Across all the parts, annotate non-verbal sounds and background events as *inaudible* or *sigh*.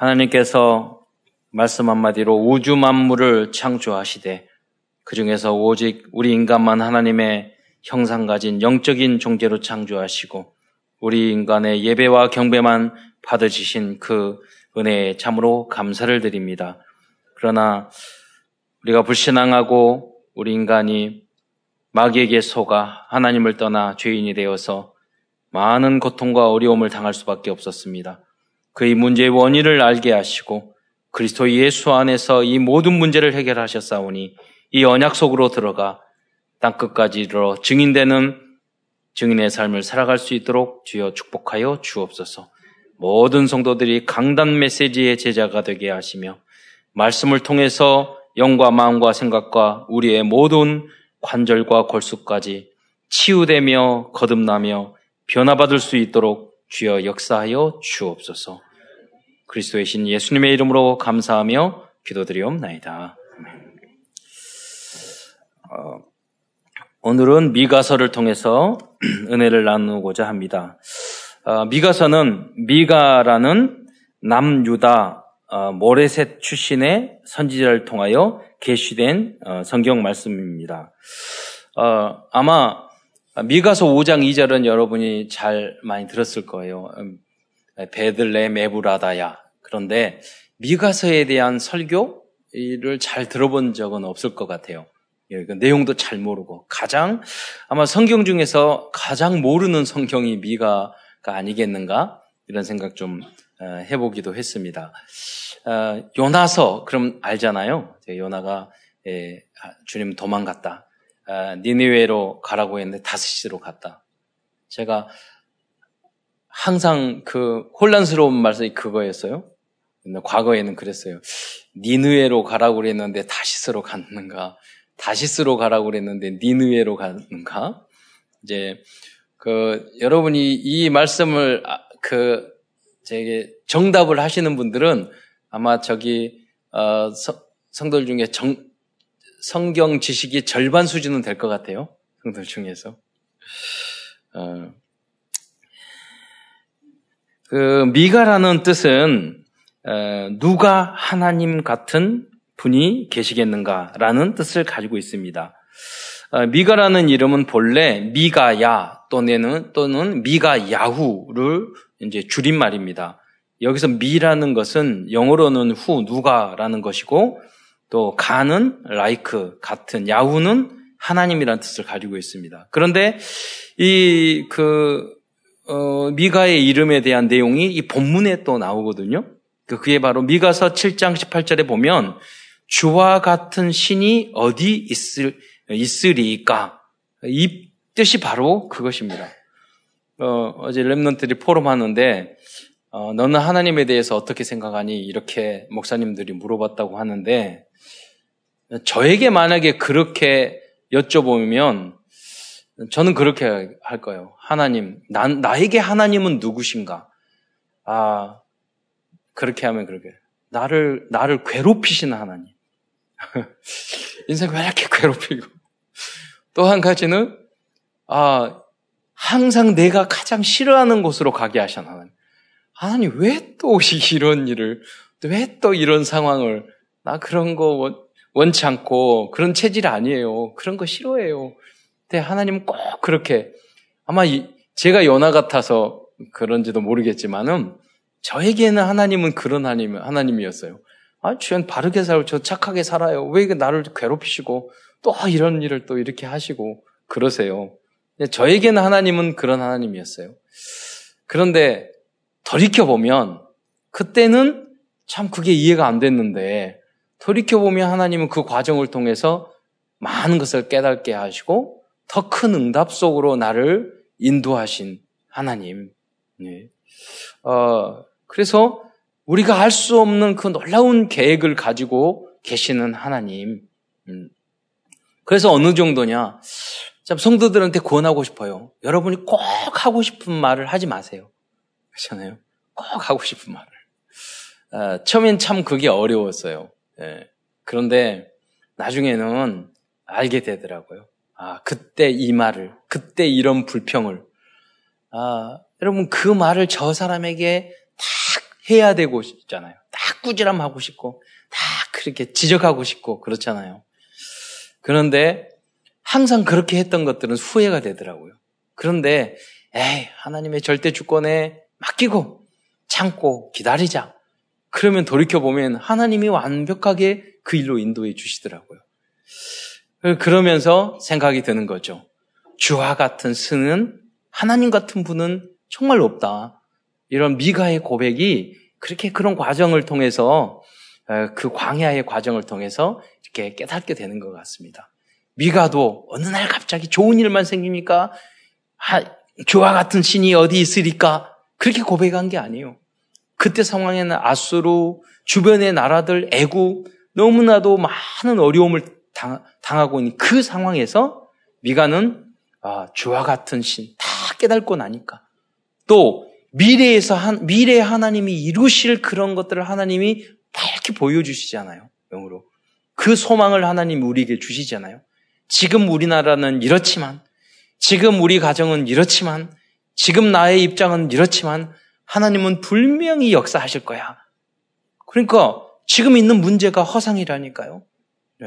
하나님께서 말씀 한마디로 우주 만물을 창조하시되 그 중에서 오직 우리 인간만 하나님의 형상 가진 영적인 존재로 창조하시고 우리 인간의 예배와 경배만 받으시신 그 은혜에 참으로 감사를 드립니다. 그러나 우리가 불신앙하고 우리 인간이 마귀에게 속아 하나님을 떠나 죄인이 되어서 많은 고통과 어려움을 당할 수밖에 없었습니다. 그의 문제의 원인을 알게 하시고 그리스도 예수 안에서 이 모든 문제를 해결하셨사오니 이 언약 속으로 들어가 땅 끝까지 이르러 증인되는 증인의 삶을 살아갈 수 있도록 주여 축복하여 주옵소서. 모든 성도들이 강단 메시지의 제자가 되게 하시며 말씀을 통해서 영과 마음과 생각과 우리의 모든 관절과 골수까지 치유되며 거듭나며 변화받을 수 있도록 주여 역사하여 주옵소서. 그리스도의 신 예수님의 이름으로 감사하며 기도드리옵나이다. 어, 오늘은 미가서를 통해서 *clears throat* 은혜를 나누고자 합니다. 어, 미가서는 미가라는 남유다 어, 모레셋 출신의 선지자를 통하여 게시된 어, 성경 말씀입니다. 어, 아마 미가서 5장 2절은 여러분이 잘 많이 들었을 거예요. 음, 베들레 메브라다야. 그런데 미가서에 대한 설교를 잘 들어본 적은 없을 것 같아요. 예, 그 내용도 잘 모르고 가장 아마 성경 중에서 가장 모르는 성경이 미가가 아니겠는가 이런 생각 좀 어, 해보기도 했습니다. 어, 요나서 그럼 알잖아요. 요나가 예, 주님 도망갔다. 아, 니느웨로 가라고 했는데 다섯시로 갔다. 제가 항상 그 혼란스러운 말씀이 그거였어요. 과거에는 그랬어요. 니느웨로 가라고 그랬는데 다시스로 갔는가? 다시스로 가라고 그랬는데 니느웨로 갔는가? 이제 그 여러분이 이 말씀을 아, 그 제게 정답을 하시는 분들은 아마 저기 어, 성들 중에 정, 성경 지식이 절반 수준은 될 것 같아요. 성들 중에서. 어, 그 미가라는 뜻은 어, 누가 하나님 같은 분이 계시겠는가라는 뜻을 가지고 있습니다. 어, 미가라는 이름은 본래 미가야 또는 또는 미가야후를 이제 줄임말입니다. 여기서 미라는 것은 영어로는 후 누가라는 것이고 또 가는 like 같은 야후는 하나님이라는 뜻을 가지고 있습니다. 그런데 이그 어, 미가의 이름에 대한 내용이 이 본문에 또 나오거든요. 그, 그게 바로 미가서 7장 18절에 보면 주와 같은 신이 어디 있을 있으리까 이 뜻이 바로 그것입니다. 어, 어제 랩런들이 포럼 하는데 어, 너는 하나님에 대해서 어떻게 생각하니? 이렇게 목사님들이 물어봤다고 하는데 저에게 만약에 그렇게 여쭤보면 저는 그렇게 할 거예요. 하나님, 난, 나에게 하나님은 누구신가? 아, 그렇게 하면 그렇게. 나를, 나를 괴롭히시는 하나님. *laughs* 인생 왜 이렇게 괴롭히고. 또 한 가지는, 아, 항상 내가 가장 싫어하는 곳으로 가게 하신 하나님. 하나님, 왜또 *laughs* 이런 일을, 왜 또 이런 상황을, 나 그런 거 원 치 않고 그런 체질 아니에요. 그런 거 싫어해요. 근데 하나님은 꼭 그렇게 아마 제가 연하 같아서 그런지도 모르겠지만은 저에게는 하나님은 그런 하나님, 하나님이었어요. 아, 주연 바르게 살고 저 착하게 살아요. 왜 나를 괴롭히시고 또 이런 일을 또 이렇게 하시고 그러세요. 저에게는 하나님은 그런 하나님이었어요. 그런데 돌이켜보면 그때는 참 그게 이해가 안 됐는데 돌이켜보면 하나님은 그 과정을 통해서 많은 것을 깨닫게 하시고 더 큰 응답 속으로 나를 인도하신 하나님. 네. 어, 그래서 우리가 알 수 없는 그 놀라운 계획을 가지고 계시는 하나님. 음. 그래서 어느 정도냐. 참 성도들한테 권하고 싶어요. 여러분이 꼭 하고 싶은 말을 하지 마세요. 그렇잖아요. 꼭 하고 싶은 말을. 어, 처음엔 참 그게 어려웠어요. 예. 그런데 나중에는 알게 되더라고요. 아, 그때 이 말을, 그때 이런 불평을. 아, 여러분 그 말을 저 사람에게 딱 해야 되고 싶잖아요. 다 꾸지람하고 싶고, 다 그렇게 지적하고 싶고, 그렇잖아요. 그런데 항상 그렇게 했던 것들은 후회가 되더라고요. 그런데, 에이, 하나님의 절대 주권에 맡기고, 참고, 기다리자. 그러면 돌이켜보면 하나님이 완벽하게 그 일로 인도해 주시더라고요. 그러면서 생각이 드는 거죠. 주와 같은 스는 하나님 같은 분은 정말 없다. 이런 미가의 고백이 그렇게 그런 과정을 통해서 그 광야의 과정을 통해서 이렇게 깨닫게 되는 것 같습니다. 미가도 어느 날 갑자기 좋은 일만 생깁니까? 하, 주와 같은 신이 어디 있으리까? 그렇게 고백한 게 아니에요. 그때 상황에는 아수르, 주변의 나라들, 애국, 너무나도 많은 어려움을 당, 하고 있는 그 상황에서 미가는 아, 주와 같은 신 다 깨닫고 나니까 또 미래에서 한, 미래 하나님이 이루실 그런 것들을 하나님이 밝게 보여주시잖아요. 영으로. 그 소망을 하나님이 우리에게 주시잖아요. 지금 우리나라는 이렇지만, 지금 우리 가정은 이렇지만, 지금 나의 입장은 이렇지만, 하나님은 분명히 역사하실 거야. 그러니까 지금 있는 문제가 허상이라니까요. 네.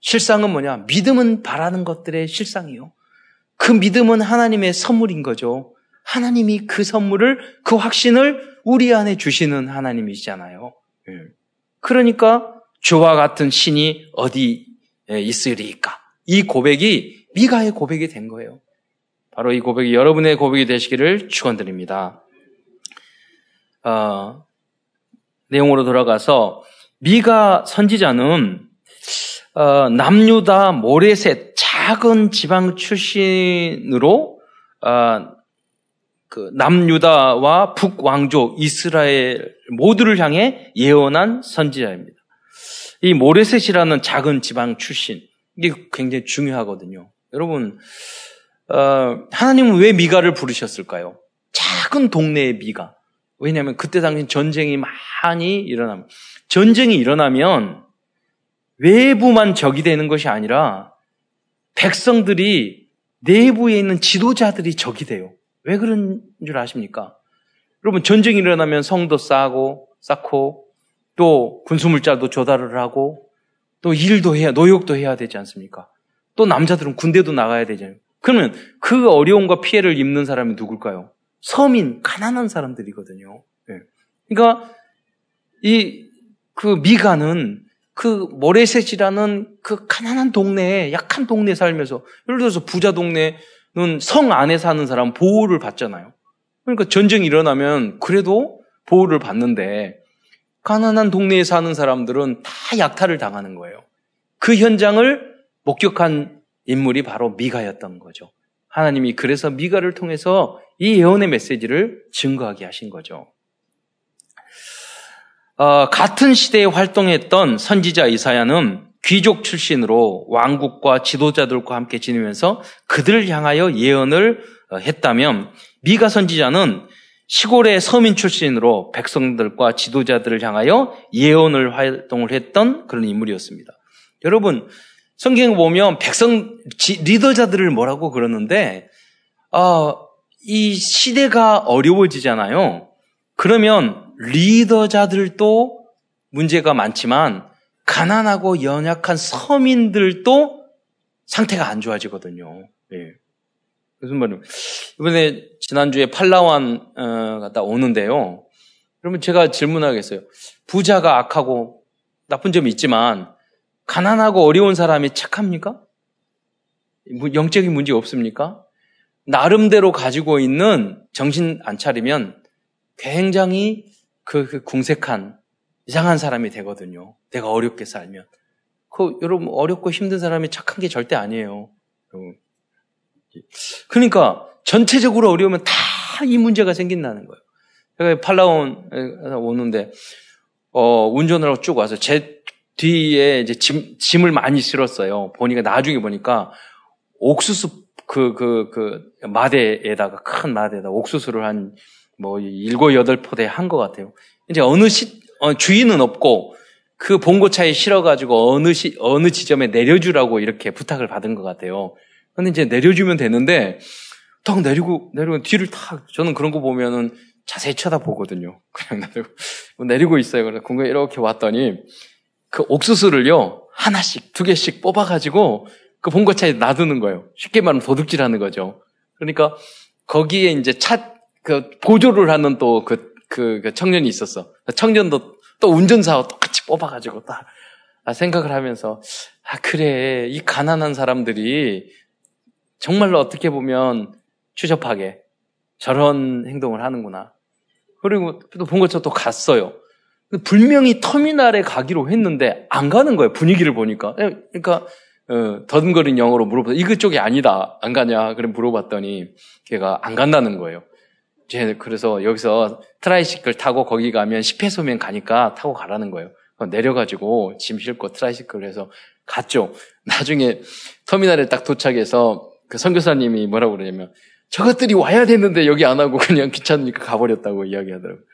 실상은 뭐냐? 믿음은 바라는 것들의 실상이요. 그 믿음은 하나님의 선물인 거죠. 하나님이 그 선물을, 그 확신을 우리 안에 주시는 하나님이시잖아요. 네. 그러니까 주와 같은 신이 어디 있으리까? 이 고백이 미가의 고백이 된 거예요. 바로 이 고백이 여러분의 고백이 되시기를 축원드립니다. 어, 내용으로 돌아가서 미가 선지자는 어, 남유다 모레셋 작은 지방 출신으로 어, 그 남유다와 북왕조 이스라엘 모두를 향해 예언한 선지자입니다. 이 모레셋이라는 작은 지방 출신 이게 굉장히 중요하거든요. 여러분 어, 하나님은 왜 미가를 부르셨을까요? 작은 동네의 미가 왜냐하면 그때 당시 전쟁이 많이 일어나면 전쟁이 일어나면 외부만 적이 되는 것이 아니라 백성들이 내부에 있는 지도자들이 적이 돼요. 왜 그런 줄 아십니까? 여러분 전쟁이 일어나면 성도 쌓고 쌓고 또 군수물자도 조달을 하고 또 일도 해야 노역도 해야 되지 않습니까? 또 남자들은 군대도 나가야 되잖아요. 그러면 그 어려움과 피해를 입는 사람이 누굴까요? 서민, 가난한 사람들이거든요. 네. 그러니까 이 그 미가는 그 모래셋이라는 그 가난한 동네에 약한 동네에 살면서 예를 들어서 부자 동네는 성 안에 사는 사람 보호를 받잖아요. 그러니까 전쟁이 일어나면 그래도 보호를 받는데 가난한 동네에 사는 사람들은 다 약탈을 당하는 거예요. 그 현장을 목격한 인물이 바로 미가였던 거죠. 하나님이 그래서 미가를 통해서 이 예언의 메시지를 증거하게 하신 거죠. 어, 같은 시대에 활동했던 선지자 이사야는 귀족 출신으로 왕국과 지도자들과 함께 지내면서 그들을 향하여 예언을 어, 했다면 미가 선지자는 시골의 서민 출신으로 백성들과 지도자들을 향하여 예언을 활동을 했던 그런 인물이었습니다. 여러분 성경을 보면 백성 리더자들을 뭐라고 그러는데 어, 이 시대가 어려워지잖아요. 그러면 리더자들도 문제가 많지만 가난하고 연약한 서민들도 상태가 안 좋아지거든요. 예. 무슨 말이에요? 이번에 지난주에 팔라완 어, 갔다 오는데요. 그러면 제가 질문하겠어요. 부자가 악하고 나쁜 점이 있지만 가난하고 어려운 사람이 착합니까? 영적인 문제 없습니까? 나름대로 가지고 있는 정신 안 차리면 굉장히 그, 그 궁색한 이상한 사람이 되거든요. 내가 어렵게 살면. 그 여러분 어렵고 힘든 사람이 착한 게 절대 아니에요. 그러니까 전체적으로 어려우면 다 이 문제가 생긴다는 거예요. 제가 팔라온 오는데 어, 운전을 하고 쭉 와서 제 뒤에 이제 짐, 짐을 많이 실었어요. 보니까 나중에 보니까 옥수수 그, 그, 그, 마대에다가, 큰 마대에다 옥수수를 한, 뭐, 일곱, 여덟 포대 한 것 같아요. 이제 어느 시, 어, 주인은 없고, 그 봉고차에 실어가지고 어느 시, 어느 지점에 내려주라고 이렇게 부탁을 받은 것 같아요. 근데 이제 내려주면 되는데, 딱 내리고, 내리고 뒤를 탁, 저는 그런 거 보면은 자세히 쳐다보거든요. *laughs* 그냥 뭐 내리고 있어요. 그래서 공에 이렇게 왔더니 그 옥수수를요 하나씩 두 개씩 뽑아가지고 그 본거차에 놔두는 거예요. 쉽게 말하면 도둑질하는 거죠. 그러니까 거기에 이제 차 그 보조를 하는 또 그 그, 그 청년이 있었어. 청년도 또 운전사와 똑같이 뽑아가지고 딱 아, 생각을 하면서 아 그래 이 가난한 사람들이 정말로 어떻게 보면 추접하게 저런 행동을 하는구나. 그리고 또 본거처 또 갔어요. 분명히 터미널에 가기로 했는데 안 가는 거예요. 분위기를 보니까. 예, 그러니까 어, 더듬거린 영어로 물어봐서 이거 쪽이 아니다. 안 가냐? 그래 물어봤더니 걔가 안 간다는 거예요. 제 그래서 여기서 tricycle 타고 거기 가면 10페소면 가니까 타고 가라는 거예요. 내려가지고 짐 싣고 tricycle 해서 갔죠. 나중에 터미널에 딱 도착해서 그 선교사님이 뭐라고 그러냐면 저것들이 와야 되는데 여기 안 하고 그냥 귀찮으니까 가버렸다고 이야기하더라고요.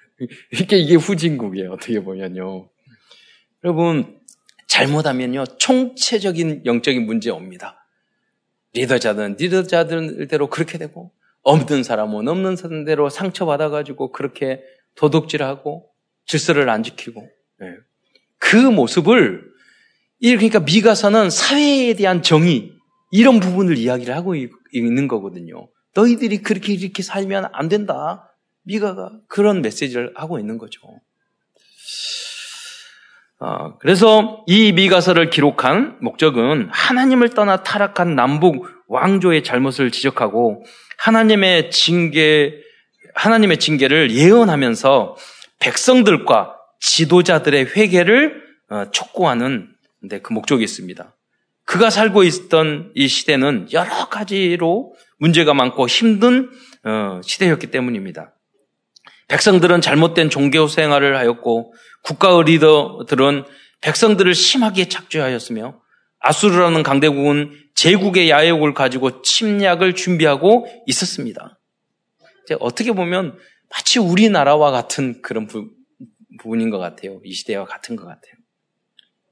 이게, 이게 후진국이에요. 어떻게 보면요. 여러분, 잘못하면요. 총체적인 영적인 문제 옵니다. 리더자든 리더자들대로 그렇게 되고, 없는 사람은 없는 사람대로 상처받아가지고 그렇게 도둑질하고 질서를 안 지키고, 네. 그 모습을, 그러니까 미가서는 사회에 대한 정의, 이런 부분을 이야기를 하고 있는 거거든요. 너희들이 그렇게 이렇게 살면 안 된다. 미가가 그런 메시지를 하고 있는 거죠. 어, 그래서 이 미가서를 기록한 목적은 하나님을 떠나 타락한 남북 왕조의 잘못을 지적하고 하나님의 징계, 하나님의 징계를 예언하면서 백성들과 지도자들의 회개를 어, 촉구하는 그 목적이 있습니다. 그가 살고 있던 이 시대는 여러 가지로 문제가 많고 힘든 어, 시대였기 때문입니다. 백성들은 잘못된 종교 생활을 하였고 국가의 리더들은 백성들을 심하게 착취하였으며 아수르라는 강대국은 제국의 야욕을 가지고 침략을 준비하고 있었습니다. 어떻게 보면 마치 우리나라와 같은 그런 부, 분인것 같아요. 이 시대와 같은 것 같아요.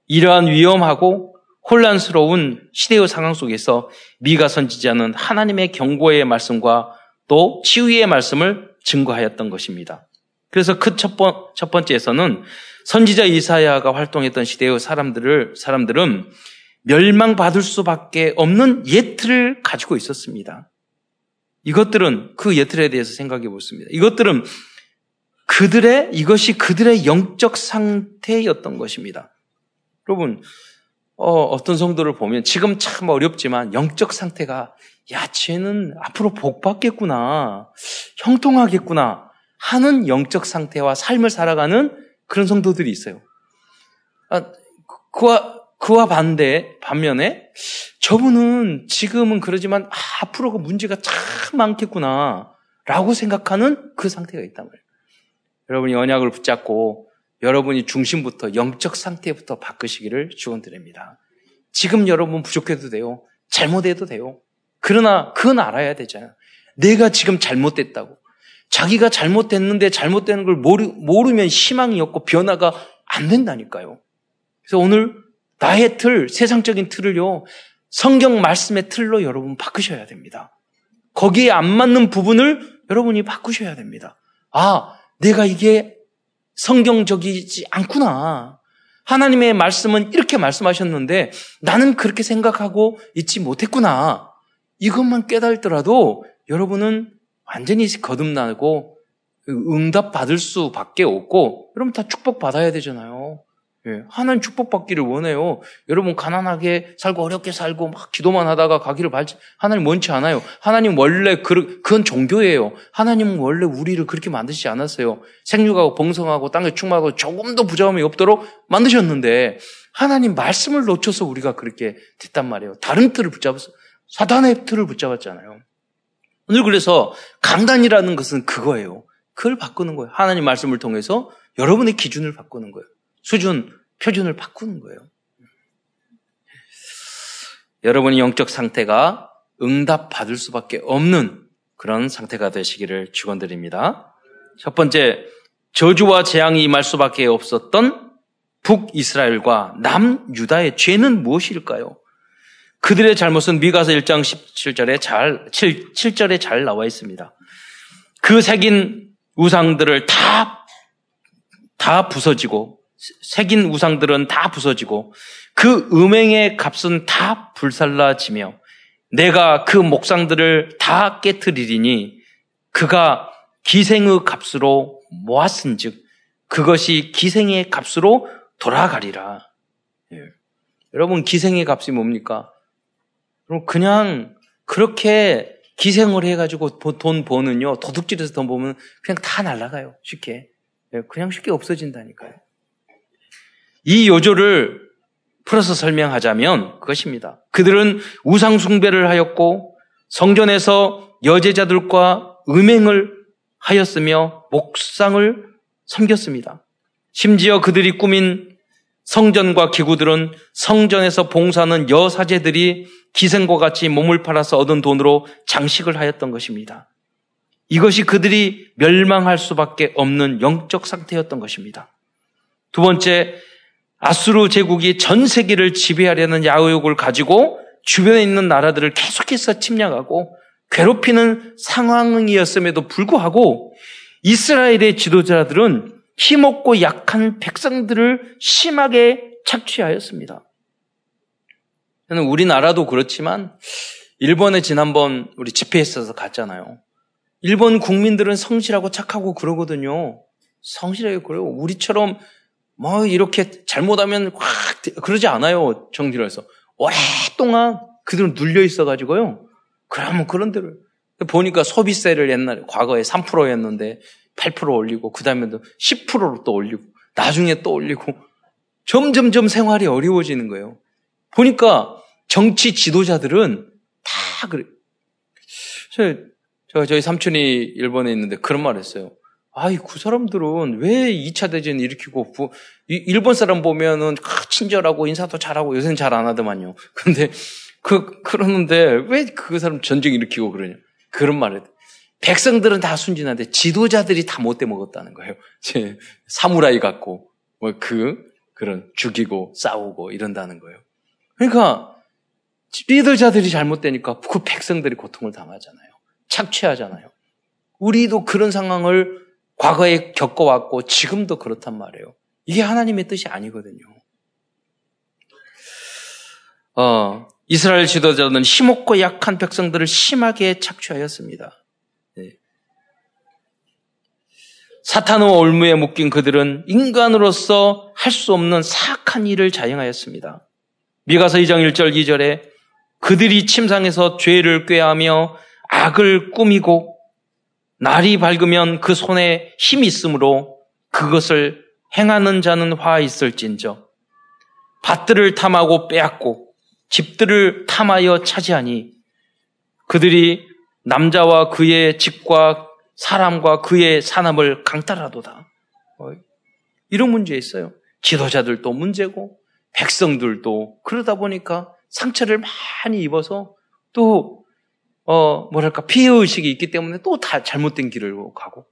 이러한 위험하고 혼란스러운 시대의 상황 속에서 미가 선지자는 하나님의 경고의 말씀과 또 치유의 말씀을 증거하였던 것입니다. 그래서 그첫 번, 첫 번째에서는 선지자 이사야가 활동했던 시대의 사람들을, 사람들은 멸망받을 수밖에 없는 예틀을 가지고 있었습니다. 이것들은 그 예틀에 대해서 생각해 보습니다. 이것들은 그들의, 이것이 그들의 영적 상태였던 것입니다. 여러분, 어, 어떤 성도를 보면 지금 참 어렵지만 영적 상태가 야, 쟤는 앞으로 복 받겠구나. 형통하겠구나. 하는 영적 상태와 삶을 살아가는 그런 성도들이 있어요. 아, 그와, 그와 반대, 반면에 저분은 지금은 그러지만 아, 앞으로가 문제가 참 많겠구나. 라고 생각하는 그 상태가 있단 말이에요. 여러분이 언약을 붙잡고 여러분이 중심부터 영적 상태부터 바꾸시기를 축원드립니다. 지금 여러분 부족해도 돼요. 잘못해도 돼요. 그러나 그건 알아야 되잖아요. 내가 지금 잘못됐다고. 자기가 잘못됐는데 잘못되는 걸 모르, 모르면 희망이 없고 변화가 안 된다니까요. 그래서 오늘 나의 틀, 세상적인 틀을요, 성경 말씀의 틀로 여러분 바꾸셔야 됩니다. 거기에 안 맞는 부분을 여러분이 바꾸셔야 됩니다. 아, 내가 이게 성경적이지 않구나. 하나님의 말씀은 이렇게 말씀하셨는데 나는 그렇게 생각하고 있지 못했구나. 이것만 깨달더라도 여러분은 완전히 거듭나고 응답 받을 수밖에 없고 여러분 다 축복 받아야 되잖아요. 예, 하나님 축복받기를 원해요. 여러분 가난하게 살고 어렵게 살고 막 기도만 하다가 가기를 발지 하나님 원치 않아요. 하나님 원래 그, 그건 종교예요. 하나님은 원래 우리를 그렇게 만드시지 않았어요. 생육하고 봉성하고 땅에 충만하고 조금도 부자함이 없도록 만드셨는데 하나님 말씀을 놓쳐서 우리가 그렇게 됐단 말이에요. 다른 틀을 붙잡아서 사단의 틀을 붙잡았잖아요. 오늘 그래서 강단이라는 것은 그거예요. 그걸 바꾸는 거예요. 하나님 말씀을 통해서 여러분의 기준을 바꾸는 거예요. 수준, 표준을 바꾸는 거예요. 여러분의 영적 상태가 응답 받을 수밖에 없는 그런 상태가 되시기를 축원드립니다. 첫 번째, 저주와 재앙이 임할 수밖에 없었던 북이스라엘과 남유다의 죄는 무엇일까요? 그들의 잘못은 미가서 1장 17절에 잘, 7, 7절에 잘 나와 있습니다. 그 새긴 우상들을 다, 다 부서지고, 새긴 우상들은 다 부서지고, 그 음행의 값은 다 불살라지며, 내가 그 목상들을 다 깨뜨리리니, 그가 기생의 값으로 모았은 즉, 그것이 기생의 값으로 돌아가리라. 예. 여러분, 기생의 값이 뭡니까? 그럼 그냥 그렇게 기생을 해가지고 돈 버는요, 도둑질해서 돈 버면 그냥 다 날아가요. 쉽게. 예, 그냥 쉽게 없어진다니까요. 이 요조를 풀어서 설명하자면 그것입니다. 그들은 우상숭배를 하였고 성전에서 여제자들과 음행을 하였으며 목상을 섬겼습니다. 심지어 그들이 꾸민 성전과 기구들은 성전에서 봉사하는 여사제들이 기생과 같이 몸을 팔아서 얻은 돈으로 장식을 하였던 것입니다. 이것이 그들이 멸망할 수밖에 없는 영적 상태였던 것입니다. 두 번째, 아수르 제국이 전 세계를 지배하려는 야욕을 가지고 주변에 있는 나라들을 계속해서 침략하고 괴롭히는 상황이었음에도 불구하고 이스라엘의 지도자들은 힘없고 약한 백성들을 심하게 착취하였습니다. 저는 우리나라도 그렇지만 일본에 지난번 우리 집회에 있어서 갔잖아요. 일본 국민들은 성실하고 착하고 그러거든요. 성실하게 그래요. 우리처럼 뭐 이렇게 잘못하면 확 그러지 않아요. 정지로해서 오랫동안 그들은 눌려 있어가지고요. 그러면 그런 데를 보니까 소비세를 옛날에 과거에 3%였는데 8% 올리고 그 다음에 도 10%로 또 올리고 나중에 또 올리고 점점점 생활이 어려워지는 거예요. 보니까 정치 지도자들은 다 그래. 저, 저희 삼촌이 일본에 있는데 그런 말 했어요. 아이, 그 사람들은 왜 2차 대전 일으키고, 부, 일본 사람 보면은 친절하고 인사도 잘하고 요새는 잘 안 하더만요. *laughs* 근데 그, 그러는데 왜 그 사람 전쟁 일으키고 그러냐. 그런 말을. 백성들은 다 순진한데 지도자들이 다 못돼 먹었다는 거예요. *laughs* 사무라이 같고, 뭐 그, 그런 죽이고 싸우고 이런다는 거예요. 그러니까 리더자들이 잘못되니까 그 백성들이 고통을 당하잖아요. 착취하잖아요. 우리도 그런 상황을 과거에 겪어왔고 지금도 그렇단 말이에요. 이게 하나님의 뜻이 아니거든요. 어, 이스라엘 지도자는 힘없고 약한 백성들을 심하게 착취하였습니다. 네. 사탄의 올무에 묶인 그들은 인간으로서 할 수 없는 사악한 일을 자행하였습니다. 미가서 2장 1절 2절에 그들이 침상에서 죄를 꾀하며 악을 꾸미고 날이 밝으면 그 손에 힘이 있으므로 그것을 행하는 자는 화 있을진저 밭들을 탐하고 빼앗고 집들을 탐하여 차지하니 그들이 남자와 그의 집과 사람과 그의 산업을 강탈하도다. 이런 문제 있어요. 지도자들도 문제고 백성들도 그러다 보니까 상처를 많이 입어서 또, 어, 뭐랄까, 피해의식이 있기 때문에 또 다 잘못된 길을 가고,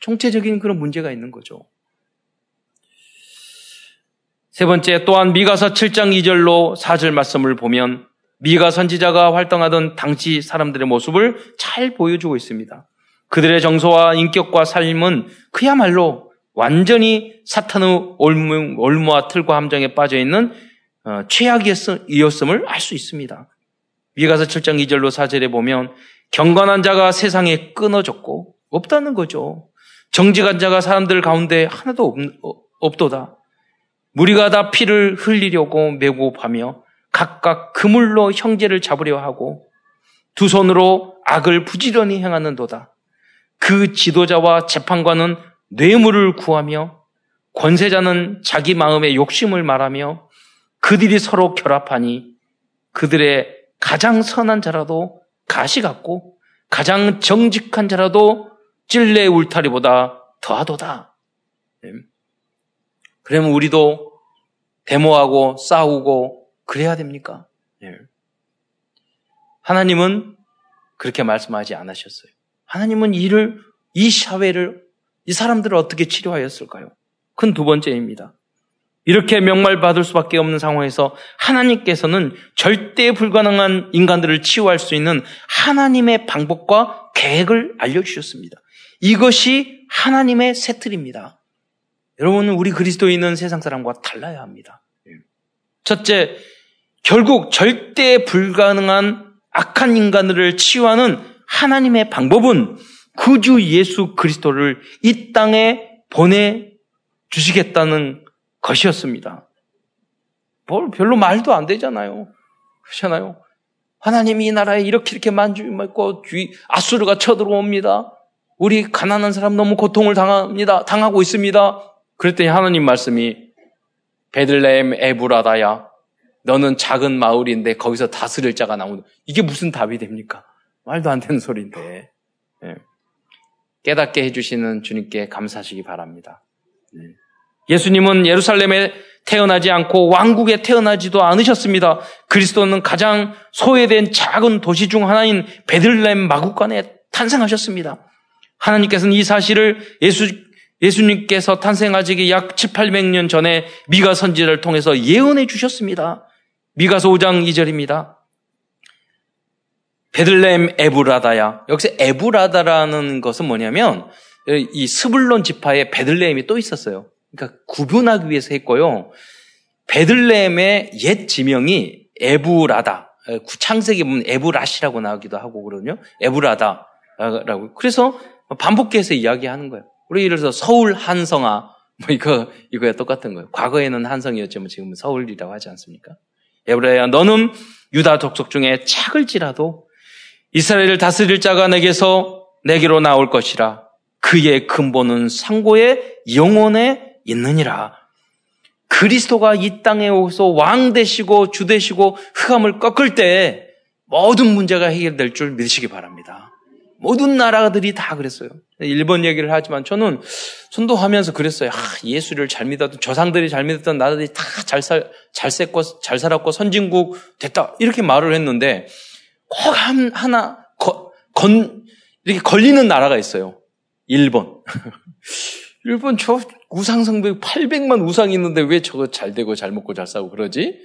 총체적인 그런 문제가 있는 거죠. 세 번째, 또한 미가서 7장 2절로 4절 말씀을 보면 미가 선지자가 활동하던 당시 사람들의 모습을 잘 보여주고 있습니다. 그들의 정서와 인격과 삶은 그야말로 완전히 사탄의 올무, 올무와 틀과 함정에 빠져 있는 어, 최악이었음을 알 수 있습니다. 미가서 7장 2절로 4절에 보면 경건한 자가 세상에 끊어졌고 없다는 거죠. 정직한 자가 사람들 가운데 하나도 없, 어, 없도다. 무리가 다 피를 흘리려고 매고하며 각각 그물로 형제를 잡으려 하고 두 손으로 악을 부지런히 행하는도다. 그 지도자와 재판관은 뇌물을 구하며 권세자는 자기 마음의 욕심을 말하며 그들이 서로 결합하니 그들의 가장 선한 자라도 가시 같고 가장 정직한 자라도 찔레 울타리보다 더하도다. 네. 그러면 우리도 데모하고 싸우고 그래야 됩니까? 네. 하나님은 그렇게 말씀하지 않으셨어요. 하나님은 이를, 이 사회를, 이 사람들을 어떻게 치료하였을까요? 큰 두 번째입니다. 이렇게 명말받을 수밖에 없는 상황에서 하나님께서는 절대 불가능한 인간들을 치유할 수 있는 하나님의 방법과 계획을 알려주셨습니다. 이것이 하나님의 새틀입니다. 여러분, 우리 그리스도인은 세상 사람과 달라야 합니다. 첫째, 결국 절대 불가능한 악한 인간들을 치유하는 하나님의 방법은 구주 예수 그리스도를 이 땅에 보내 주시겠다는 것이었습니다. 뭘 별로 말도 안 되잖아요. 그렇잖아요. 하나님이 이 나라에 이렇게 이렇게 만주먹고 아수르가 쳐들어옵니다. 우리 가난한 사람 너무 고통을 당합니다. 당하고 있습니다. 그랬더니 하나님 말씀이 베들레헴 에브라다야 너는 작은 마을인데 거기서 다스릴 자가 나오는 이게 무슨 답이 됩니까? 말도 안 되는 소리인데 예. 깨닫게 해주시는 주님께 감사하시기 바랍니다. 네. 예수님은 예루살렘에 태어나지 않고 왕국에 태어나지도 않으셨습니다. 그리스도는 가장 소외된 작은 도시 중 하나인 베들렘 마국간에 탄생하셨습니다. 하나님께서는 이 사실을 예수, 예수님께서 탄생하시기 약 7, 800년 전에 미가 선지를 통해서 예언해 주셨습니다. 미가서 5장 2절입니다. 베들레헴 에브라다야. 여기서 에브라다라는 것은 뭐냐면 이 스불론 지파에 베들레헴이 또 있었어요. 그러니까 구분하기 위해서 했고요. 베들레헴의 옛 지명이 에브라다. 창세기 보면 에브라시라고 나오기도 하고 그러거든요. 에브라다라고. 그래서 반복해서 이야기하는 거예요. 우리 예를 들어서 서울 한성아 뭐 이거 이거야 똑같은 거예요. 과거에는 한성이었지만 지금은 서울이라고 하지 않습니까? 에브라야 너는 유다 족속 중에 착을지라도 이스라엘을 다스릴 자가 내게서 내게로 나올 것이라. 그의 근본은 상고의 영혼에 있느니라. 그리스도가 이 땅에 오서 왕 되시고 주 되시고 흑암을 꺾을 때 모든 문제가 해결될 줄 믿으시기 바랍니다. 모든 나라들이 다 그랬어요. 일본 얘기를 하지만 저는 선도하면서 그랬어요. 아, 예수를 잘 믿었던 조상들이 잘 믿었던 나라들이 다 잘 살, 잘 셌고 잘 살았고 선진국 됐다 이렇게 말을 했는데 꼭 한, 하나 거, 건 이렇게 걸리는 나라가 있어요. 일본. *laughs* 일본 저 우상성배 800만 우상이 있는데 왜 저거 잘 되고 잘 먹고 잘 싸고 그러지?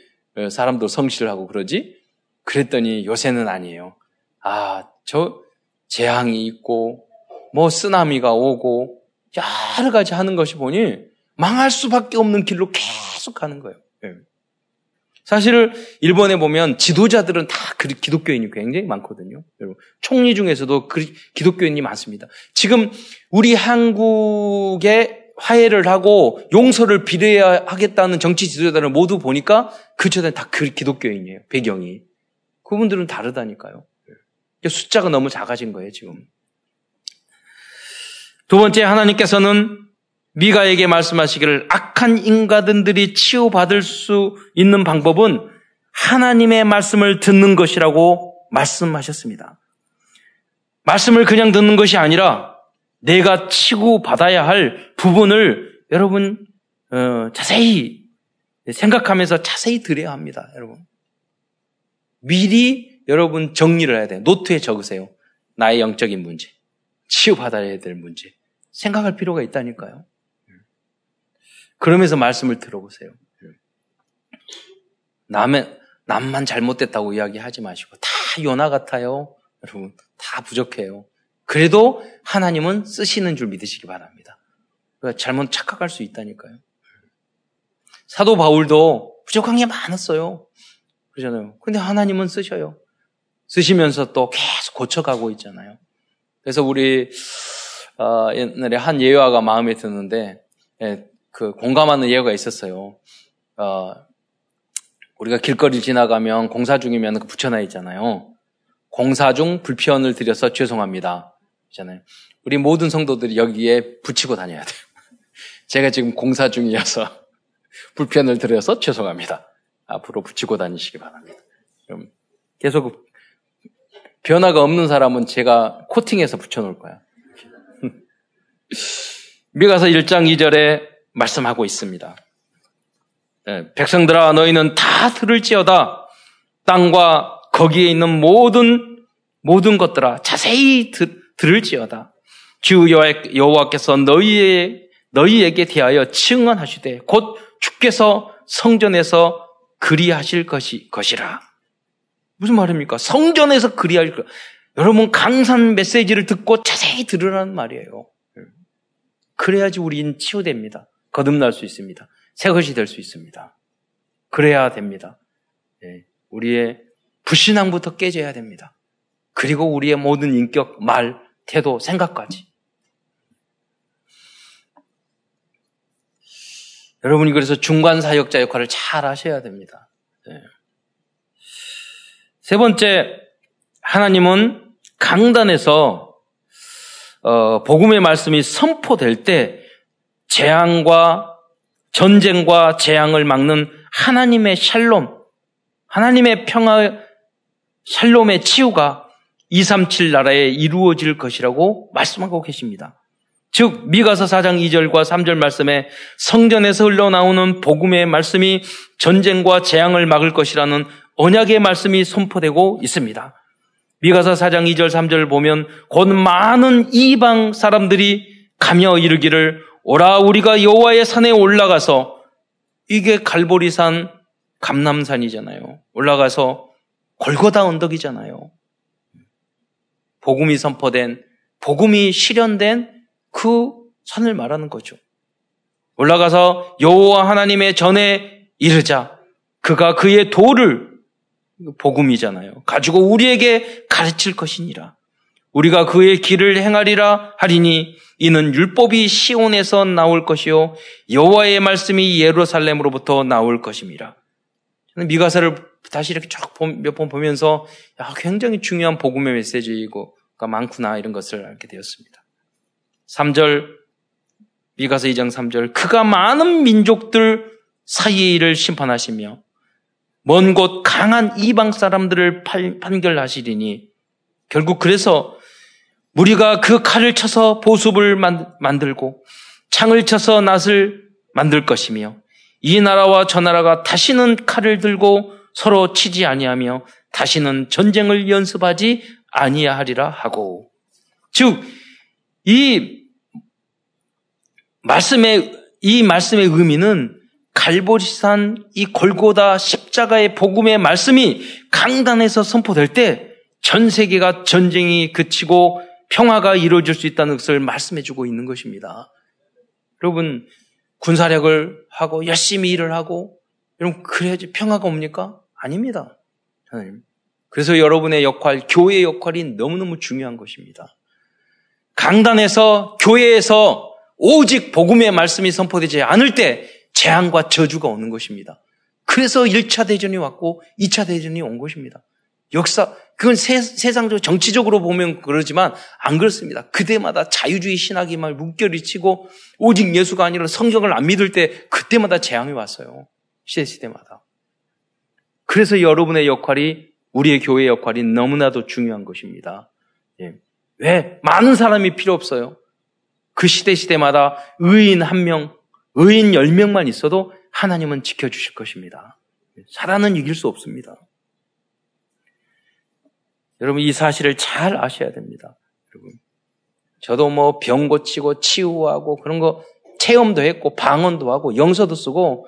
사람도 성실하고 그러지? 그랬더니 요새는 아니에요. 아, 저 재앙이 있고 뭐 쓰나미가 오고 여러 가지 하는 것이 보니 망할 수밖에 없는 길로 계속 가는 거예요. 네. 사실 일본에 보면 지도자들은 다 기독교인이 굉장히 많거든요. 총리 중에서도 기독교인이 많습니다. 지금 우리 한국의 화해를 하고 용서를 비례해야 하겠다는 정치 지도자들을 모두 보니까 그 저들은 다 기독교인이에요. 배경이. 그분들은 다르다니까요. 숫자가 너무 작아진 거예요, 지금. 두 번째, 하나님께서는 미가에게 말씀하시기를 악한 인간들이 치유받을 수 있는 방법은 하나님의 말씀을 듣는 것이라고 말씀하셨습니다. 말씀을 그냥 듣는 것이 아니라 내가 치고 받아야 할 부분을 여러분 어, 자세히 생각하면서 자세히 들어야 합니다. 여러분 미리 여러분 정리를 해야 돼요. 노트에 적으세요. 나의 영적인 문제, 치유받아야 될 문제 생각할 필요가 있다니까요. 그러면서 말씀을 들어보세요. 남의 남만 잘못됐다고 이야기하지 마시고 다 요나 같아요. 여러분 다 부족해요. 그래도 하나님은 쓰시는 줄 믿으시기 바랍니다. 그러니까 잘못 착각할 수 있다니까요. 사도 바울도 부족한 게 많았어요. 그러잖아요. 근데 하나님은 쓰셔요. 쓰시면서 또 계속 고쳐가고 있잖아요. 그래서 우리 어, 옛날에 한 예화가 마음에 드는데 예, 그 공감하는 예화가 있었어요. 어, 우리가 길거리 지나가면 공사 중이면 그 붙여놔 있잖아요. 공사 중 불편을 드려서 죄송합니다. 있잖아요. 우리 모든 성도들이 여기에 붙이고 다녀야 돼요. *laughs* 제가 지금 공사 중이어서 *laughs* 불편을 드려서 죄송합니다. 앞으로 붙이고 다니시기 바랍니다. 그럼 계속 변화가 없는 사람은 제가 코팅해서 붙여놓을 거야. *laughs* 미가서 1장 2절에 말씀하고 있습니다. 네, 백성들아 너희는 다 들을지어다 땅과 거기에 있는 모든 모든 것들아 자세히 들, 들을지어다. 주 여호와께서 너희의 너희에게 대하여 증언하시되 곧 주께서 성전에서 그리하실 것이 것이라. 무슨 말입니까? 성전에서 그리할 것. 여러분 강산 메시지를 듣고 자세히 들으라는 말이에요. 그래야지 우리는 치유됩니다. 거듭날 수 있습니다. 새 것이 될 수 있습니다. 그래야 됩니다. 예, 우리의 불신앙부터 깨져야 됩니다. 그리고 우리의 모든 인격, 말, 태도, 생각까지. 여러분이 그래서 중간 사역자 역할을 잘 하셔야 됩니다. 네. 세 번째, 하나님은 강단에서 어, 복음의 말씀이 선포될 때 재앙과 전쟁과 재앙을 막는 하나님의 샬롬, 하나님의 평화, 샬롬의 치유가 237 나라에 이루어질 것이라고 말씀하고 계십니다. 즉 미가서 4장 2절과 3절 말씀에 성전에서 흘러나오는 복음의 말씀이 전쟁과 재앙을 막을 것이라는 언약의 말씀이 선포되고 있습니다. 미가서 4장 2절 3절을 보면 곧 많은 이방 사람들이 가며 이르기를 오라 우리가 여호와의 산에 올라가서 이게 갈보리산 감남산이잖아요. 올라가서 골고다 언덕이잖아요. 복음이 선포된 복음이 실현된 그 산을 말하는 거죠. 올라가서 여호와 하나님의 전에 이르자 그가 그의 도를 복음이잖아요. 가지고 우리에게 가르칠 것이니라. 우리가 그의 길을 행하리라 하리니 이는 율법이 시온에서 나올 것이요 여호와의 말씀이 예루살렘으로부터 나올 것입니다. 저는 미가사를 다시 이렇게 쭉 몇 번 보면서 야, 굉장히 중요한 복음의 메시지이고 많구나 이런 것을 알게 되었습니다. 3절 미가서 2장 3절 그가 많은 민족들 사이의 일을 심판하시며 먼 곳 강한 이방 사람들을 판결하시리니 결국 그래서 우리가 그 칼을 쳐서 보습을 만들고 창을 쳐서 낫을 만들 것이며 이 나라와 저 나라가 다시는 칼을 들고 서로 치지 아니하며 다시는 전쟁을 연습하지 아니하리라 하고 즉 이 말씀의 이 말씀의 의미는 갈보리산 이 골고다 십자가의 복음의 말씀이 강단에서 선포될 때 전 세계가 전쟁이 그치고 평화가 이루어질 수 있다는 것을 말씀해 주고 있는 것입니다. 여러분 군사력을 하고 열심히 일을 하고 여러분 그래야지 평화가 옵니까? 아닙니다. 하나님. 그래서 여러분의 역할, 교회의 역할이 너무너무 중요한 것입니다. 강단에서 교회에서 오직 복음의 말씀이 선포되지 않을 때 재앙과 저주가 오는 것입니다. 그래서 1차 대전이 왔고 2차 대전이 온 것입니다. 역사, 그건 세, 상적으로 정치적으로 보면 그러지만 안 그렇습니다. 그때마다 자유주의 신학이 막 물결이 치고 오직 예수가 아니라 성경을 안 믿을 때 그때마다 재앙이 왔어요. 시대 시대마다. 그래서 여러분의 역할이 우리의 교회의 역할이 너무나도 중요한 것입니다. 예. 왜? 많은 사람이 필요 없어요. 그 시대 시대마다 의인 한 명, 의인 열 명만 있어도 하나님은 지켜주실 것입니다. 사단은 이길 수 없습니다. 여러분 이 사실을 잘 아셔야 됩니다. 여러분 저도 뭐 병 고치고 치유하고 그런 거 체험도 했고 방언도 하고 영서도 쓰고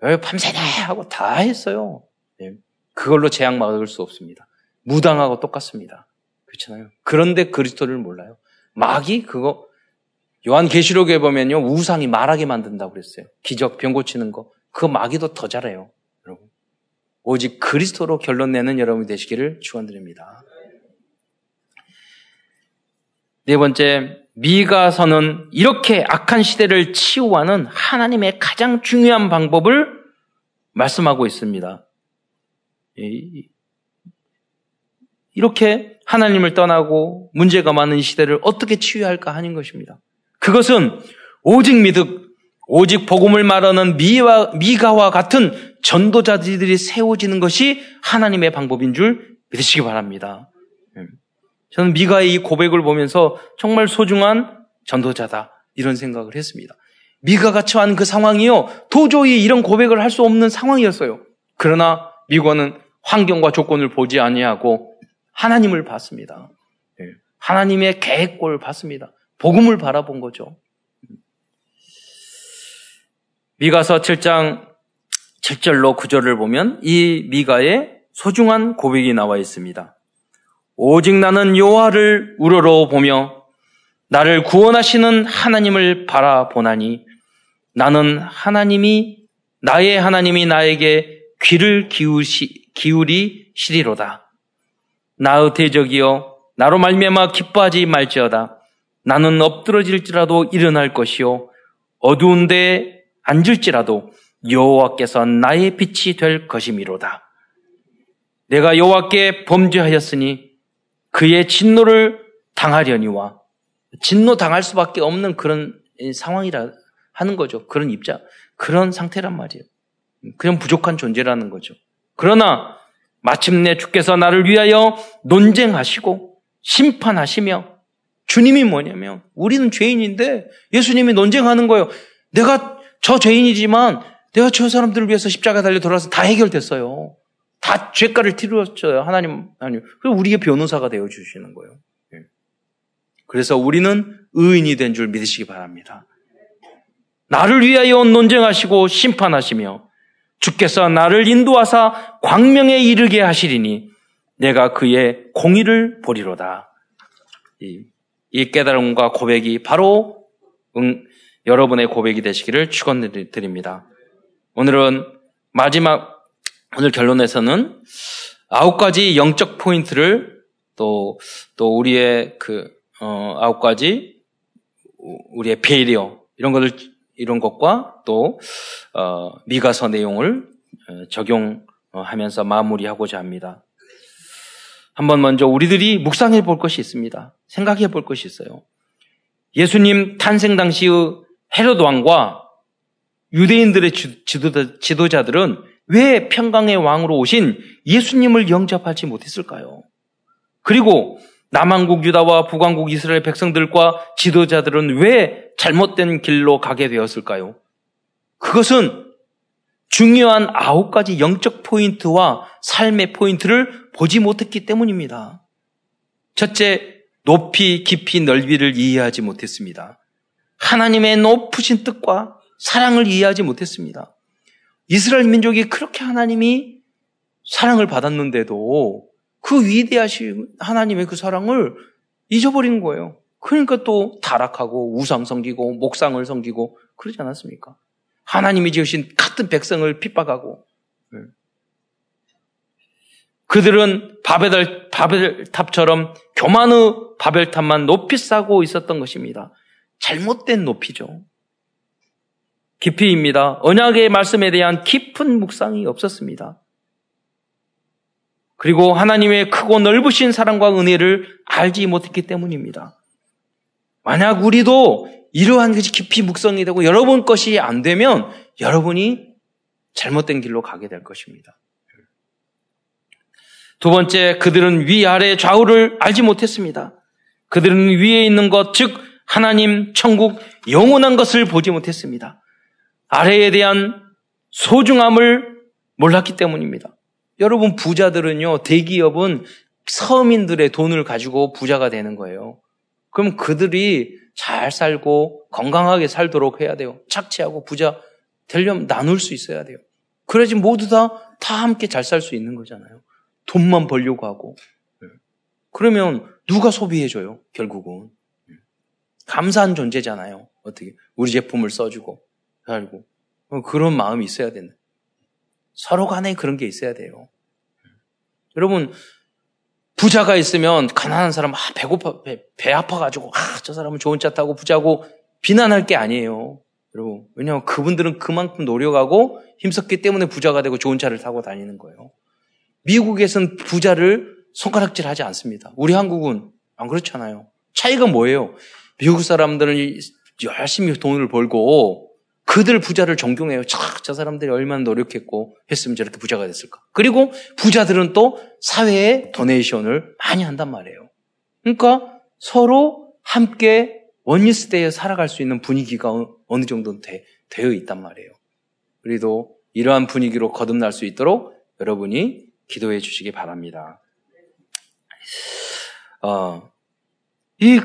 밤새네 하고 다 했어요. 네. 그걸로 재앙 막을 수 없습니다. 무당하고 똑같습니다. 그렇잖아요. 그런데 그리스도를 몰라요. 마귀 그거 요한 계시록에 보면요 우상이 말하게 만든다고 그랬어요. 기적 병 고치는 거 그 마귀도 더 잘해요. 여러분 오직 그리스도로 결론 내는 여러분이 되시기를 축원드립니다. 네 번째 미가서는 이렇게 악한 시대를 치유하는 하나님의 가장 중요한 방법을 말씀하고 있습니다. 이렇게 하나님을 떠나고 문제가 많은 시대를 어떻게 치유할까 하는 것입니다. 그것은 오직 믿음, 오직 복음을 말하는 미와, 미가와 같은 전도자들이 세워지는 것이 하나님의 방법인 줄 믿으시기 바랍니다. 음. 저는 미가의 이 고백을 보면서 정말 소중한 전도자다. 이런 생각을 했습니다. 미가가 처한 그 상황이요. 도저히 이런 고백을 할 수 없는 상황이었어요. 그러나 미가는 환경과 조건을 보지 아니하고 하나님을 봤습니다. 예. 하나님의 계획골을 봤습니다. 복음을 바라본 거죠. 미가서 7장 7절로 9절을 보면 이 미가의 소중한 고백이 나와 있습니다. 오직 나는 요하를 우러러 보며 나를 구원하시는 하나님을 바라보나니 나는 하나님이 나의 하나님이 나에게 귀를 기우시, 기울이시리로다. 나의 대적이여 나로 말미암아 기뻐하지 말지어다. 나는 엎드러질지라도 일어날 것이요 어두운 데 앉을지라도 여호와께서 나의 빛이 될 것이미로다. 내가 여호와께 범죄하였으니 그의 진노를 당하려니와 진노 당할 수밖에 없는 그런 상황이라 하는 거죠. 그런 입장, 그런 상태란 말이에요. 그냥 부족한 존재라는 거죠. 그러나 마침내 주께서 나를 위하여 논쟁하시고 심판하시며 주님이 뭐냐면 우리는 죄인인데 예수님이 논쟁하는 거예요. 내가 저 죄인이지만 내가 저 사람들을 위해서 십자가 달려 돌아서 다 해결됐어요. 다 죄가를 치르었어요. 하나님, 아니요. 그리고 우리의 변호사가 되어 주시는 거예요. 예. 그래서 우리는 의인이 된 줄 믿으시기 바랍니다. 나를 위하여 논쟁하시고 심판하시며 주께서 나를 인도하사 광명에 이르게 하시리니 내가 그의 공의를 보리로다. 이, 이 깨달음과 고백이 바로 응, 여러분의 고백이 되시기를 축원드립니다. 오늘은 마지막 오늘 결론에서는 아홉 가지 영적 포인트를 또 또 우리의 그 어, 아홉 가지 우리의 배려 이런 것을 이런 것과 또 어, 미가서 내용을 어, 적용하면서 마무리하고자 합니다. 한번 먼저 우리들이 묵상해 볼 것이 있습니다. 생각해 볼 것이 있어요. 예수님 탄생 당시의 헤롯 왕과 유대인들의 지도 자, 들은왜 평강의 왕으로 오신 예수님을 영접하지 못했을까요? 그리고 남한국 유다와 북왕국 이스라엘 백성들과 지도자들은 왜 잘못된 길로 가게 되었을까요? 그것은 중요한 아홉 가지 영적 포인트와 삶의 포인트를 보지 못했기 때문입니다. 첫째, 높이, 깊이, 넓이를 이해하지 못했습니다. 하나님의 높으신 뜻과 사랑을 이해하지 못했습니다. 이스라엘 민족이 그렇게 하나님이 사랑을 받았는데도 그 위대하신 하나님의 그 사랑을 잊어버린 거예요. 그러니까 또 타락하고 우상 섬기고 목상을 섬기고 그러지 않았습니까? 하나님이 지으신 같은 백성을 핍박하고 네. 그들은 바벨, 바벨탑처럼 교만의 바벨탑만 높이 쌓고 있었던 것입니다. 잘못된 높이죠. 깊이입니다. 언약의 말씀에 대한 깊은 묵상이 없었습니다. 그리고 하나님의 크고 넓으신 사랑과 은혜를 알지 못했기 때문입니다. 만약 우리도 이러한 것이 깊이 묵성이 되고 여러분 것이 안 되면 여러분이 잘못된 길로 가게 될 것입니다. 두 번째, 그들은 위아래 좌우를 알지 못했습니다. 그들은 위에 있는 것, 즉, 하나님, 천국, 영원한 것을 보지 못했습니다. 아래에 대한 소중함을 몰랐기 때문입니다. 여러분, 부자들은요, 대기업은 서민들의 돈을 가지고 부자가 되는 거예요. 그럼 그들이 잘 살고 건강하게 살도록 해야 돼요. 착취하고 부자 되려면 나눌 수 있어야 돼요. 그래야지 모두 다, 다 함께 잘 살 수 있는 거잖아요. 돈만 벌려고 하고. 그러면 누가 소비해줘요? 결국은. 감사한 존재잖아요. 어떻게 우리 제품을 써주고 살고 어, 그런 마음이 있어야 된다. 서로 간에 그런 게 있어야 돼요. 여러분 부자가 있으면 가난한 사람 아 배고파 배, 배 아파가지고 아 저 사람은 좋은 차 타고 부자고 비난할 게 아니에요. 여러분 왜냐하면 그분들은 그만큼 노력하고 힘썼기 때문에 부자가 되고 좋은 차를 타고 다니는 거예요. 미국에서는 부자를 손가락질 하지 않습니다. 우리 한국은 안 그렇잖아요. 차이가 뭐예요? 미국 사람들은 열심히 돈을 벌고 그들 부자를 존경해요. 차, 저 사람들이 얼마나 노력했고 했으면 저렇게 부자가 됐을까. 그리고 부자들은 또 사회에 도네이션을 많이 한단 말이에요. 그러니까 서로 함께 원리스대에 살아갈 수 있는 분위기가 어느 정도 되, 되어 있단 말이에요. 그래도 이러한 분위기로 거듭날 수 있도록 여러분이 기도해 주시기 바랍니다. 어, 이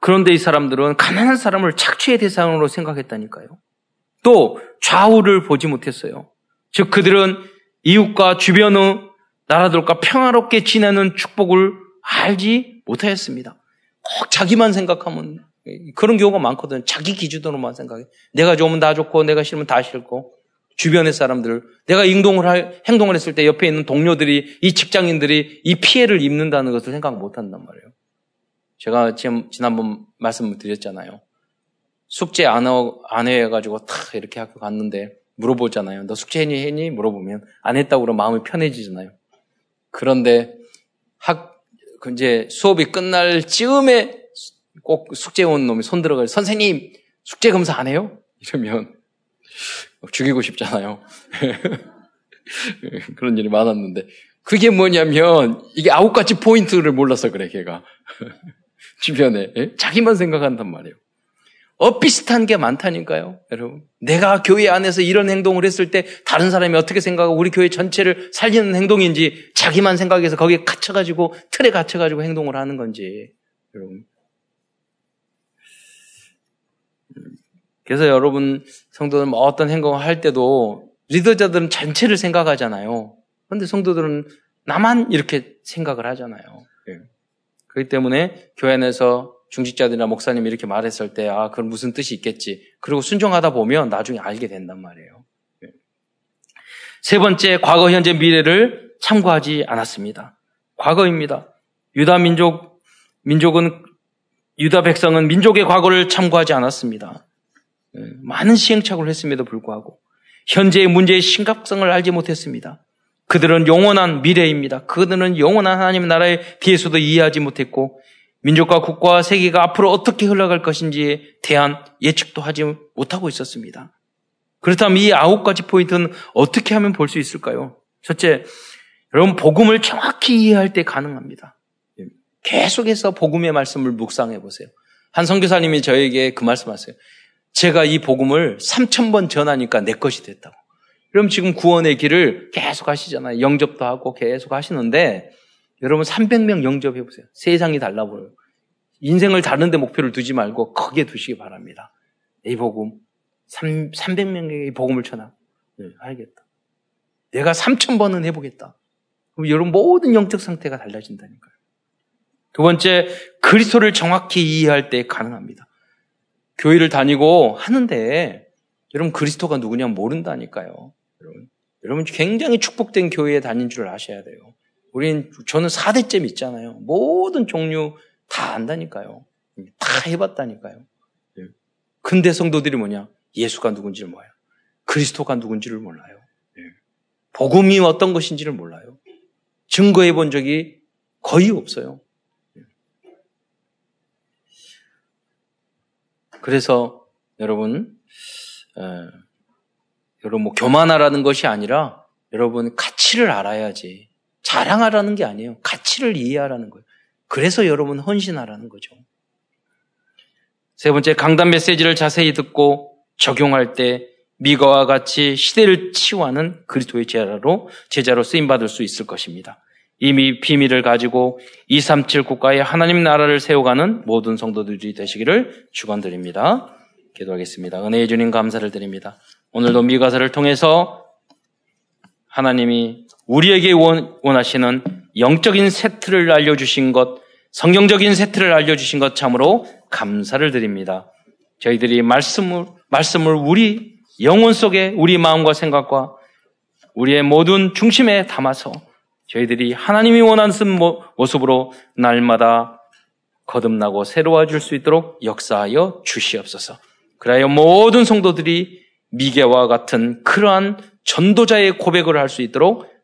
그런데 이 사람들은 가난한 사람을 착취의 대상으로 생각했다니까요. 또 좌우를 보지 못했어요. 즉 그들은 이웃과 주변의 나라들과 평화롭게 지내는 축복을 알지 못하였습니다. 꼭 자기만 생각하면 그런 경우가 많거든. 자기 기준으로만 생각해. 내가 좋으면 다 좋고, 내가 싫으면 다 싫고, 주변의 사람들, 내가 행동을 할, 행동을 했을 때 옆에 있는 동료들이, 이 직장인들이 이 피해를 입는다는 것을 생각 못 한단 말이에요. 제가 지금 지난번 말씀을 드렸잖아요. 숙제 안, 하, 안 해가지고 탁 이렇게 학교 갔는데 물어보잖아요. 너 숙제 했니? 했니? 물어보면 안 했다고 그러면 마음이 편해지잖아요. 그런데 학, 그 이제 수업이 끝날 즈음에 꼭 숙제 온 놈이 손 들어가요. 선생님, 숙제 검사 안 해요? 이러면 죽이고 싶잖아요. *laughs* 그런 일이 많았는데. 그게 뭐냐면, 이게 아홉 가지 포인트를 몰라서 그래, 걔가. *laughs* 주변에. 예? 자기만 생각한단 말이에요. 엇비슷한 게 많다니까요, 여러분. 내가 교회 안에서 이런 행동을 했을 때 다른 사람이 어떻게 생각하고 우리 교회 전체를 살리는 행동인지 자기만 생각해서 거기에 갇혀가지고, 틀에 갇혀가지고 행동을 하는 건지, 여러분. 그래서 여러분 성도들은 뭐 어떤 행동을 할 때도 리더자들은 전체를 생각하잖아요. 그런데 성도들은 나만 이렇게 생각을 하잖아요. 예. 그렇기 때문에 교회 안에서 중직자들이나 목사님이 이렇게 말했을 때, 아, 그건 무슨 뜻이 있겠지. 그리고 순종하다 보면 나중에 알게 된단 말이에요. 예. 세 번째, 과거, 현재, 미래를 참고하지 않았습니다. 과거입니다. 유다 민족, 민족은, 유다 백성은 민족의 과거를 참고하지 않았습니다. 예, 많은 시행착오를 했음에도 불구하고 현재의 문제의 심각성을 알지 못했습니다. 그들은 영원한 미래입니다. 그들은 영원한 하나님 나라에 대해서도 이해하지 못했고 민족과 국가와 세계가 앞으로 어떻게 흘러갈 것인지에 대한 예측도 하지 못하고 있었습니다. 그렇다면 이 아홉 가지 포인트는 어떻게 하면 볼 수 있을까요? 첫째, 여러분 복음을 정확히 이해할 때 가능합니다. 예, 계속해서 복음의 말씀을 묵상해 보세요. 한 선교사님이 저에게 그 말씀하세요. 제가 이 복음을 3천 번 전하니까 내 것이 됐다고. 그럼 지금 구원의 길을 계속 하시잖아요. 영접도 하고 계속 하시는데 여러분 300명 영접해 보세요. 세상이 달라 보여요. 인생을 다른 데 목표를 두지 말고 크게 두시기 바랍니다. 이 복음 3, 300명에게 복음을 전하. 네, 알겠다. 내가 3천 번은 해보겠다. 그럼 여러분 모든 영적 상태가 달라진다니까요. 두 번째, 그리스도를 정확히 이해할 때 가능합니다. 교회를 다니고 하는데 여러분 그리스도가 누구냐 모른다니까요. 여러분, 여러분 굉장히 축복된 교회에 다닌 줄 아셔야 돼요. 우린 저는 4대째 있잖아요. 모든 종류 다 안다니까요. 다 해봤다니까요. 예. 근데 성도들이 뭐냐? 예수가 누군지를 몰라요. 그리스도가 누군지를 몰라요. 예. 복음이 어떤 것인지를 몰라요. 증거해 본 적이 거의 없어요. 그래서 여러분, 에, 여러분 뭐 교만하라는 것이 아니라 여러분 가치를 알아야지 자랑하라는 게 아니에요. 가치를 이해하라는 거예요. 그래서 여러분 헌신하라는 거죠. 세 번째 강단 메시지를 자세히 듣고 적용할 때 미거와 같이 시대를 치유하는 그리스도의 제자로 제자로 쓰임 받을 수 있을 것입니다. 이미 비밀을 가지고 237 국가의 하나님 나라를 세워가는 모든 성도들이 되시기를 축원드립니다. 기도하겠습니다. 은혜의 주님 감사를 드립니다. 오늘도 미가사를 통해서 하나님이 우리에게 원하시는 영적인 세트를 알려주신 것, 성경적인 세트를 알려주신 것 참으로 감사를 드립니다. 저희들이 말씀을, 말씀을 우리 영혼 속에 우리 마음과 생각과 우리의 모든 중심에 담아서 저희들이 하나님이 원하는 모습으로 날마다 거듭나고 새로워질 수 있도록 역사하여 주시옵소서. 그래야 모든 성도들이 미개와 같은 그러한 전도자의 고백을 할 수 있도록